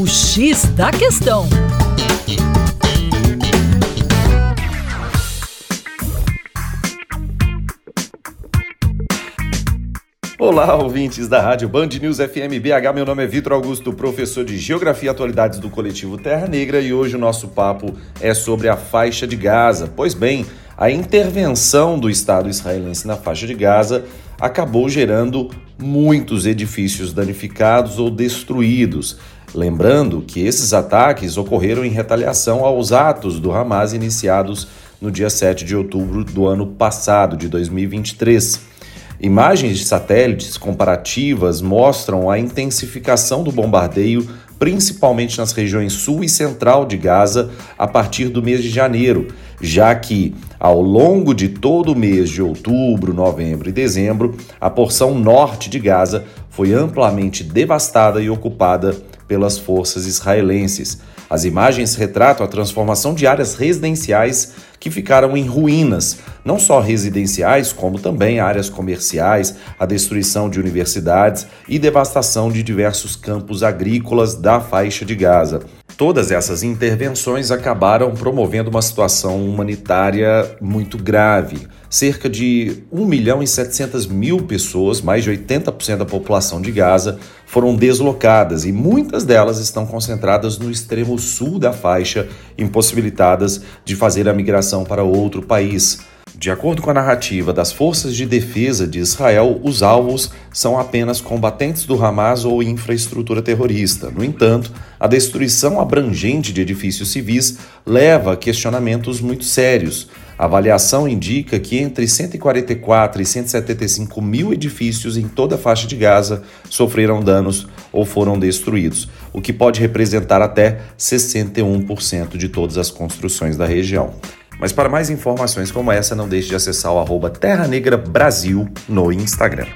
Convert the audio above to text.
O X da Questão. Olá, ouvintes da Rádio Band News FM BH. Meu nome é Vitor Augusto, professor de Geografia e Atualidades do coletivo Terra Negra, e hoje o nosso papo é sobre a faixa de Gaza. Pois bem, a intervenção do Estado israelense na faixa de Gaza acabou gerando muitos edifícios danificados ou destruídos. Lembrando que esses ataques ocorreram em retaliação aos atos do Hamas iniciados no dia 7 de outubro do ano passado, de 2023. Imagens de satélites comparativas mostram a intensificação do bombardeio, principalmente nas regiões sul e central de Gaza, a partir do mês de janeiro, já que, ao longo de todo o mês de outubro, novembro e dezembro, a porção norte de Gaza foi amplamente devastada e ocupada pelas forças israelenses. As imagens retratam a transformação de áreas residenciais que ficaram em ruínas, não só residenciais, como também áreas comerciais, a destruição de universidades e devastação de diversos campos agrícolas da faixa de Gaza. Todas essas intervenções acabaram promovendo uma situação humanitária muito grave. Cerca de 1 milhão e 700 mil pessoas, mais de 80% da população de Gaza, foram deslocadas e muitas delas estão concentradas no extremo sul da faixa, impossibilitadas de fazer a migração para outro país. De acordo com a narrativa das forças de defesa de Israel, os alvos são apenas combatentes do Hamas ou infraestrutura terrorista. No entanto, a destruição abrangente de edifícios civis leva a questionamentos muito sérios. A avaliação indica que entre 144 e 175 mil edifícios em toda a faixa de Gaza sofreram danos ou foram destruídos, o que pode representar até 61% de todas as construções da região. Mas para mais informações como essa, não deixe de acessar o arroba Terra Negra Brasil no Instagram.